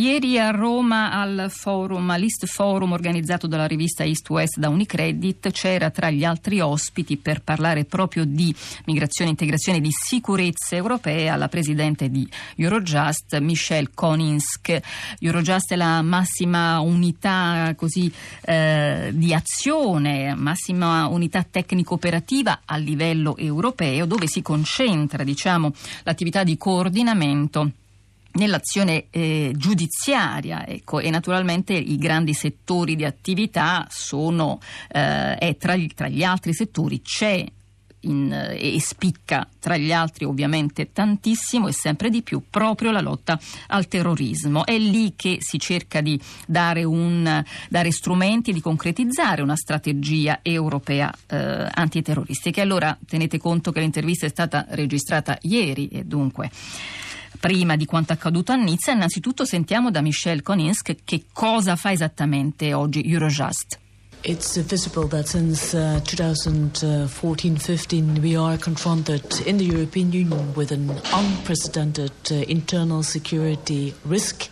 Ieri a Roma al forum, all'East Forum organizzato dalla rivista East West da Unicredit c'era tra gli altri ospiti per parlare proprio di migrazione, integrazione e di sicurezza europea la presidente di Eurojust, Michelle Koninsk. Eurojust è la massima unità così, eh, di azione, massima unità tecnico-operativa a livello europeo dove si concentra diciamo, l'attività di coordinamento nell'azione eh, giudiziaria ecco, e naturalmente i grandi settori di attività sono eh, tra, tra, gli altri settori c'è in, e spicca tra gli altri ovviamente tantissimo e sempre di più proprio la lotta al terrorismo. È lì che si cerca di dare, un, dare strumenti, di concretizzare una strategia europea eh, antiterroristica. E allora tenete conto che l'intervista è stata registrata ieri e dunque prima di quanto accaduto a Nizza. Innanzitutto sentiamo da Michel Koninsk che cosa fa esattamente oggi Eurojust. It's visible that since uh, 2014-15 we are confronted in the European Union with an unprecedented uh, internal security risk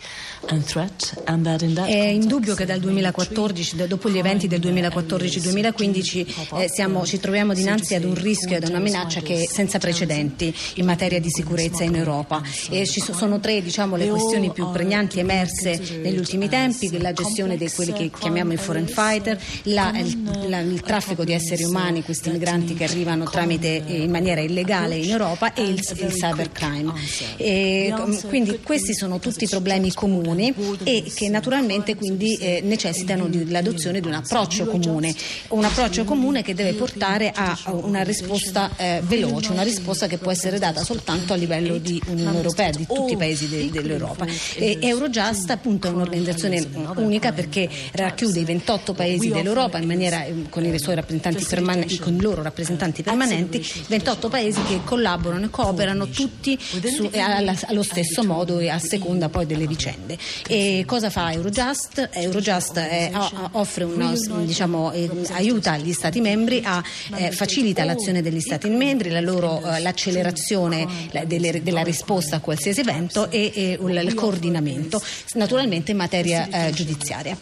È indubbio che dal 2014, dopo gli eventi del 2014-2015, eh, siamo, ci troviamo dinanzi ad un rischio ed a una minaccia che è senza precedenti in materia di sicurezza in Europa. E ci sono tre diciamo, le questioni più pregnanti emerse negli ultimi tempi, la gestione di quelli che chiamiamo i foreign fighter, la, il, la, il, traffico di esseri umani, questi migranti che arrivano tramite, eh, in maniera illegale in Europa e il, il cybercrime. E, quindi questi sono tutti problemi comuni comuni e che naturalmente quindi eh, necessitano dell'adozione di un approccio comune, un approccio comune che deve portare a una risposta eh, veloce, una risposta che può essere data soltanto a livello di Unione Europea, di tutti i paesi de- dell'Europa. E Eurojust appunto è un'organizzazione unica perché racchiude i 28 paesi dell'Europa in maniera, eh, con, i suoi rappresentanti permanenti, con i loro rappresentanti permanenti, 28 paesi che collaborano e cooperano tutti su, alla, allo stesso modo e a seconda poi delle vicende. E cosa fa Eurojust? Eurojust è, offre una, diciamo, eh, aiuta gli Stati membri a eh, facilita l'azione degli Stati membri, la loro, eh, l'accelerazione la, delle, della risposta a qualsiasi evento e, e il, il, coordinamento, naturalmente in materia eh, giudiziaria.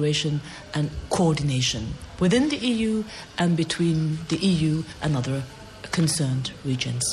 Cooperation and coordination within the EU and between the EU and other concerned regions.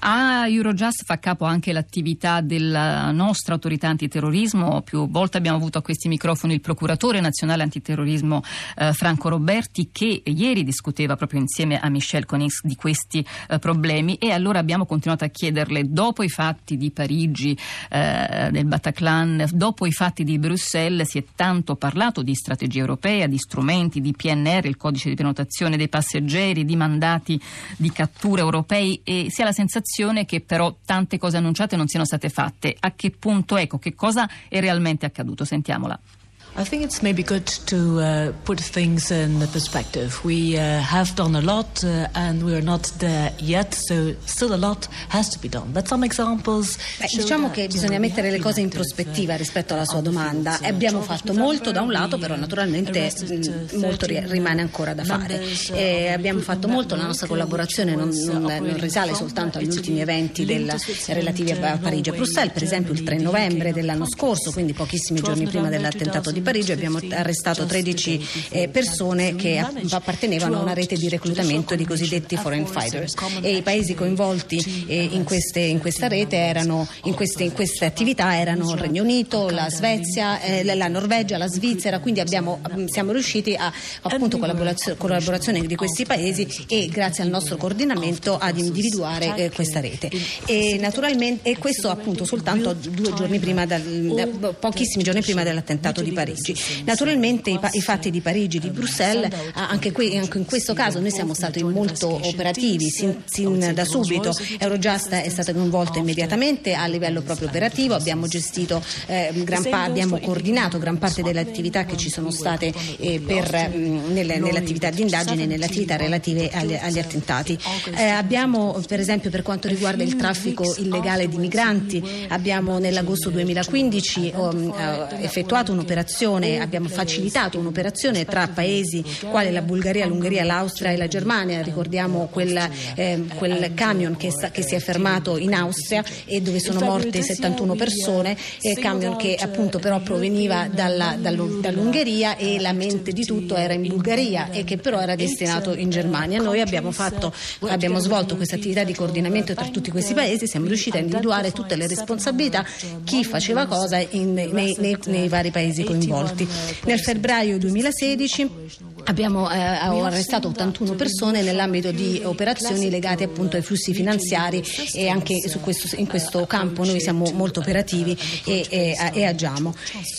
A Eurojust fa capo anche l'attività della nostra autorità antiterrorismo. Più volte abbiamo avuto a questi microfoni il procuratore nazionale antiterrorismo eh, Franco Roberti che ieri discuteva proprio insieme a Michel Conix di questi eh, problemi e allora abbiamo continuato a chiederle dopo i fatti di Parigi, eh, del Bataclan, dopo i fatti di Bruxelles si è tanto parlato di strategia europea, di strumenti, di PNR, il codice di prenotazione dei passeggeri, di mandati di cattura europei e si ha la sensazione che però tante cose annunciate non siano state fatte. A che punto, ecco, che cosa è realmente accaduto? Sentiamola. I think it's maybe good to uh, put things in perspective. We uh, have done a lot uh, and we are not there yet, so still a lot has to be done. But some examples. Beh, diciamo che bisogna mettere le cose in prospettiva rispetto alla sua domanda. Abbiamo fatto molto da un lato, però naturalmente mh, molto ri- rimane ancora da fare. E abbiamo fatto molto, la nostra collaborazione non, non, non risale soltanto agli ultimi eventi del, relativi a Parigi e Bruxelles, per esempio il 3 novembre dell'anno scorso, quindi pochissimi giorni prima dell'attentato di Parigi abbiamo arrestato 13 eh, persone che appartenevano a una rete di reclutamento di cosiddetti foreign fighters e i paesi coinvolti eh, in, queste, in, questa rete erano, in queste, in queste, attività erano il Regno Unito, la Svezia, eh, la Norvegia, la Svizzera, quindi abbiamo, siamo riusciti a appunto collaborazione, collaborazione di questi paesi e grazie al nostro coordinamento ad individuare eh, questa rete. E, naturalmente, e questo appunto soltanto due giorni prima, dal, da, pochissimi giorni prima dell'attentato di Parigi. Naturalmente i, i, fatti di Parigi e di Bruxelles, anche, qui, anche, in questo caso noi siamo stati molto operativi sin, sin da subito. Eurojust è stata coinvolta immediatamente a livello proprio operativo, abbiamo gestito, eh, pa- abbiamo coordinato gran parte delle attività che ci sono state eh, per, mh, nelle, nell'attività di indagine e nelle attività relative agli, agli attentati. Eh, abbiamo per esempio per quanto riguarda il traffico illegale di migranti, abbiamo nell'agosto 2015 um, effettuato un'operazione un'operazione, abbiamo facilitato un'operazione tra paesi quali la Bulgaria, l'Ungheria, l'Austria e la Germania. Ricordiamo quel, eh, quel camion che, che, si è fermato in Austria e dove sono morte 71 persone, e il camion che appunto però proveniva dalla, dall'Ungheria e la mente di tutto era in Bulgaria e che però era destinato in Germania. Noi abbiamo, fatto, abbiamo svolto questa attività di coordinamento tra tutti questi paesi, siamo riusciti a individuare tutte le responsabilità, chi faceva cosa in, nei, nei, nei vari paesi coinvolti. Nel febbraio 2016 Abbiamo eh, arrestato 81 persone nell'ambito di operazioni legate appunto ai flussi finanziari e anche questo, in questo campo. Noi siamo molto operativi e, e, e agiamo.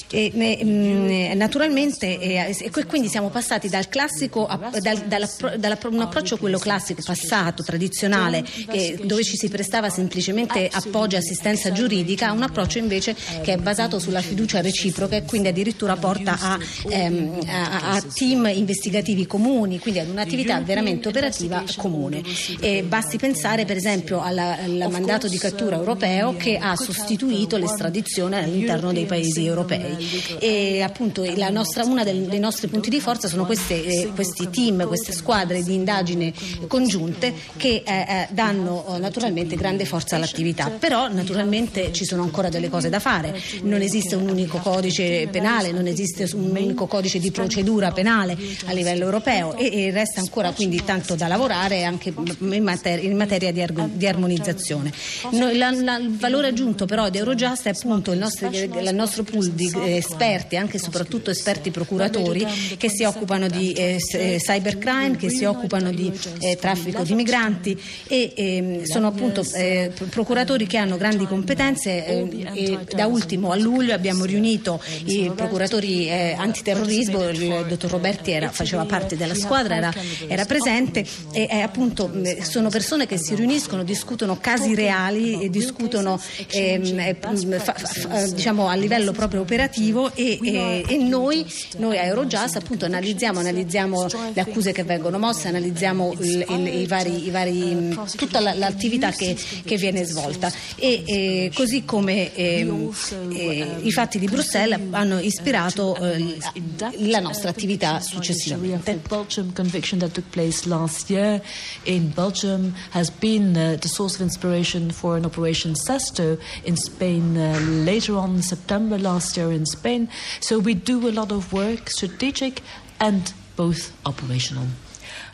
E, naturalmente, e, quindi siamo passati dal classico, dal, dalla, dalla, un approccio quello classico, passato, tradizionale, che, dove ci si prestava semplicemente appoggio e assistenza giuridica, a un approccio invece che è basato sulla fiducia reciproca e quindi addirittura porta a, ehm, a, a team investigativi investigativi comuni, quindi ad un'attività veramente operativa comune. E basti pensare per esempio alla, al mandato di cattura europeo che ha sostituito l'estradizione all'interno dei paesi europei. E appunto nostra, uno dei nostri punti di forza sono queste, eh, questi team, queste squadre di indagine congiunte che eh, eh danno naturalmente grande forza all'attività. Però naturalmente ci sono ancora delle cose da fare. Non esiste un unico codice penale, non esiste un unico codice di procedura penale a livello europeo e, e resta ancora quindi tanto da lavorare anche in materia, in materia di, argo, di, armonizzazione. Noi, la, la, il valore aggiunto però di Eurojust è appunto il nostro, il nostro pool di esperti, anche e soprattutto esperti procuratori che si occupano di eh, eh, cybercrime, che si occupano di eh, traffico di migranti e eh, sono appunto eh, procuratori che hanno grandi competenze eh, e da ultimo a luglio abbiamo riunito i procuratori antiterrorismo, il dottor Roberti era faceva parte della squadra, era, era presente e, e, appunto sono persone che si riuniscono, discutono casi reali e discutono eh, fa, fa, diciamo a livello proprio operativo e, e, e noi, noi, a Eurojust appunto analizziamo, analizziamo, le accuse che vengono mosse, analizziamo il, il, i vari, i vari, tutta la, l'attività che, che, viene svolta. e, così come ehm, eh, i fatti di Bruxelles hanno ispirato eh, la nostra attività successiva. The Belgium conviction that took place last year in Belgium has been uh, the source of inspiration for an Operation Sesto in Spain uh, later on in September last year in Spain. So we do a lot of work, strategic and both operational.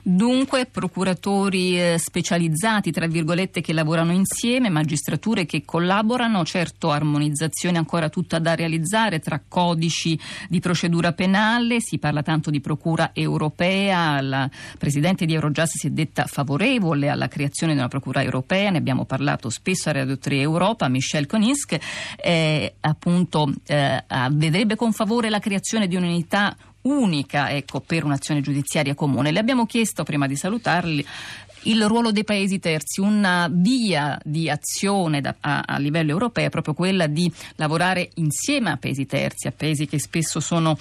Dunque procuratori eh, specializzati, tra virgolette, che lavorano insieme, magistrature che collaborano, certo armonizzazione ancora tutta da realizzare tra codici di procedura penale, si parla tanto di procura europea, la Presidente di Eurojust si è detta favorevole alla creazione di una procura europea, ne abbiamo parlato spesso a Radio 3 Europa, Michel Konisk, eh, appunto eh, vedrebbe con favore la creazione di un'unità unica ecco, per un'azione giudiziaria comune. Le abbiamo chiesto, prima di salutarli, il ruolo dei paesi terzi, una via di azione da, a, a, livello europeo è proprio quella di lavorare insieme a paesi terzi, a paesi che spesso sono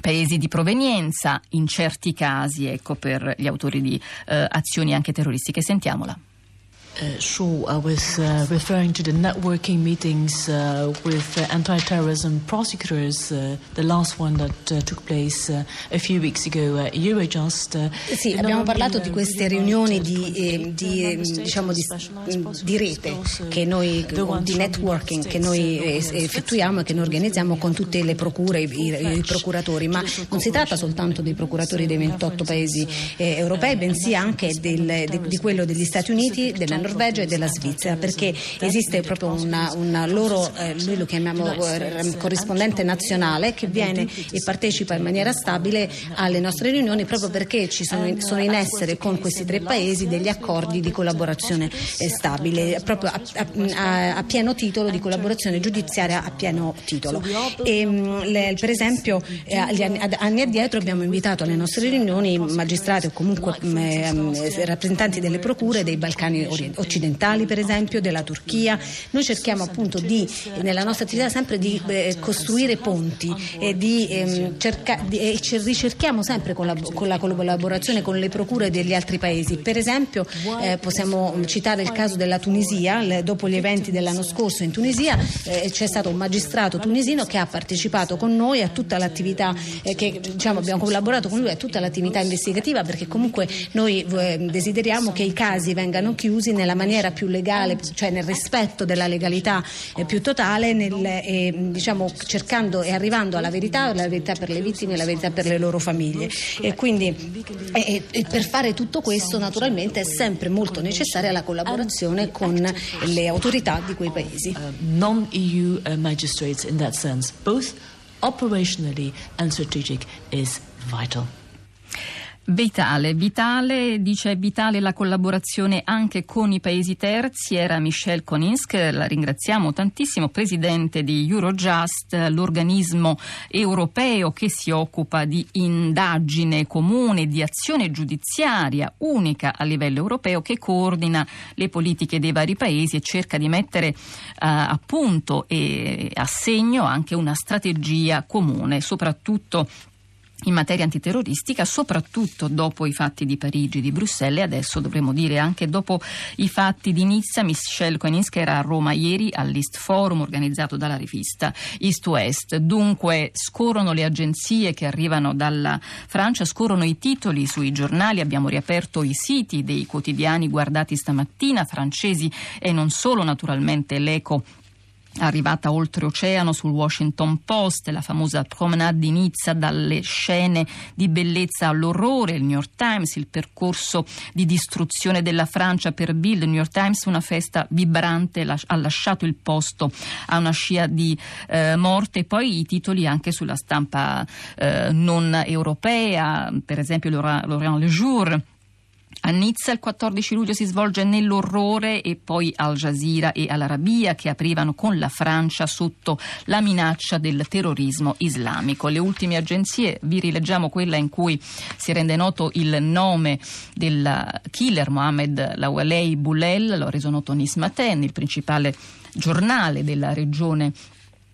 paesi di provenienza, in certi casi, ecco, per gli autori di eh, azioni anche terroristiche. Sentiamola. Uh, sure, I was uh, referring to the networking meetings uh, with uh, anti-terrorism prosecutors, uh, the last one that uh, took place a few weeks ago at Eurojust. sì, abbiamo parlato di queste riunioni di, eh, di, ehm, diciamo di, di, rete, che noi, di networking che noi effettuiamo e che noi organizziamo con tutte le procure, i, i procuratori, ma non si tratta soltanto dei procuratori dei 28 paesi eh, europei, bensì anche del, di, di quello degli Stati Uniti, della Norvegia e della Svizzera, perché esiste proprio una, una loro, eh, noi lo chiamiamo eh, corrispondente nazionale, che viene e partecipa in maniera stabile alle nostre riunioni proprio perché ci sono in, sono in essere con questi tre paesi degli accordi di collaborazione eh, stabile, proprio a, a, a, pieno titolo, di collaborazione giudiziaria a pieno titolo. E, mm, le, per esempio, eh, anni, anni addietro abbiamo invitato alle nostre riunioni magistrati o comunque mh, mm, eh, rappresentanti delle procure dei Balcani orientali occidentali, per esempio, della Turchia. Noi cerchiamo appunto di, nella nostra attività sempre di eh, costruire ponti e di, ehm, cerca, di, e ricerchiamo sempre con la, con la, collaborazione con le procure degli altri paesi. Per esempio eh, possiamo citare il caso della Tunisia, le, dopo gli eventi dell'anno scorso in Tunisia eh, c'è stato un magistrato tunisino che ha partecipato con noi a tutta l'attività eh, che diciamo, abbiamo collaborato con lui a tutta l'attività investigativa perché comunque noi eh, desideriamo che i casi vengano chiusi nella maniera più legale, cioè nel rispetto della legalità eh, più totale, nel, eh, diciamo, cercando e arrivando alla verità, la verità per le vittime e la verità per le loro famiglie. E quindi e, e per fare tutto questo naturalmente è sempre molto necessaria la collaborazione con le autorità di quei paesi. Uh, Non-EU uh, magistrates in that sense, both operationally and strategic is vital. Vitale, vitale, dice vitale la collaborazione anche con i paesi terzi, era Michelle Koninsk, la ringraziamo tantissimo, presidente di Eurojust, l'organismo europeo che si occupa di indagine comune, di azione giudiziaria unica a livello europeo che coordina le politiche dei vari paesi e cerca di mettere uh, a punto e a segno anche una strategia comune, soprattutto in materia antiterroristica, soprattutto dopo i fatti di Parigi e di Bruxelles e adesso dovremmo dire anche dopo i fatti di Nizza. Michelle Koeninska era a Roma ieri all'East Forum organizzato dalla rivista East West. Dunque scorrono le agenzie che arrivano dalla Francia, scorrono i titoli sui giornali, abbiamo riaperto i siti dei quotidiani guardati stamattina, francesi e non solo, naturalmente l'Eco arrivata oltreoceano sul Washington Post, la famosa promenade di Nizza dalle scene di bellezza all'orrore, il New York Times, il percorso di distruzione della Francia per Bill, il New York Times una festa vibrante ha lasciato il posto a una scia di eh, morte, poi i titoli anche sulla stampa eh, non europea, per esempio Laurent Le Jour a Nizza il 14 luglio si svolge nell'orrore e poi Al Jazeera e Al-Arabia che aprivano con la Francia sotto la minaccia del terrorismo islamico. Le ultime agenzie, vi rileggiamo quella in cui si rende noto il nome del killer Mohamed Lawalei Boulel, l'ha reso noto Nis Maten, il principale giornale della regione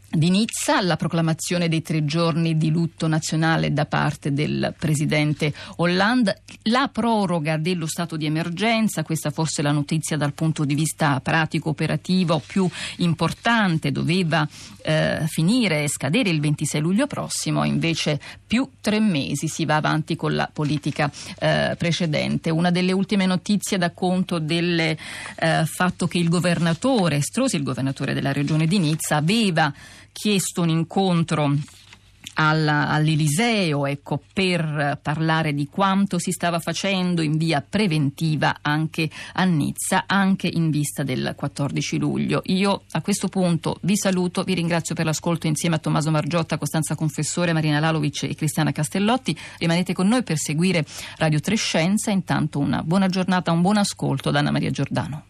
di Nizza, la proclamazione dei tre giorni di lutto nazionale da parte del presidente Hollande, la proroga dello stato di emergenza, questa forse è la notizia dal punto di vista pratico operativo più importante, doveva eh, finire e scadere il 26 luglio prossimo, invece più tre mesi si va avanti con la politica eh, precedente. Una delle ultime notizie da conto del eh, fatto che il governatore, Strosi, il governatore della regione di Nizza, aveva chiesto un incontro all'Eliseo ecco, per parlare di quanto si stava facendo in via preventiva anche a Nizza, anche in vista del 14 luglio. Io a questo punto vi saluto, vi ringrazio per l'ascolto insieme a Tommaso Margiotta, Costanza Confessore, Marina Lalovic e Cristiana Castellotti. Rimanete con noi per seguire Radio Trescenza. Intanto una buona giornata, un buon ascolto da Anna Maria Giordano.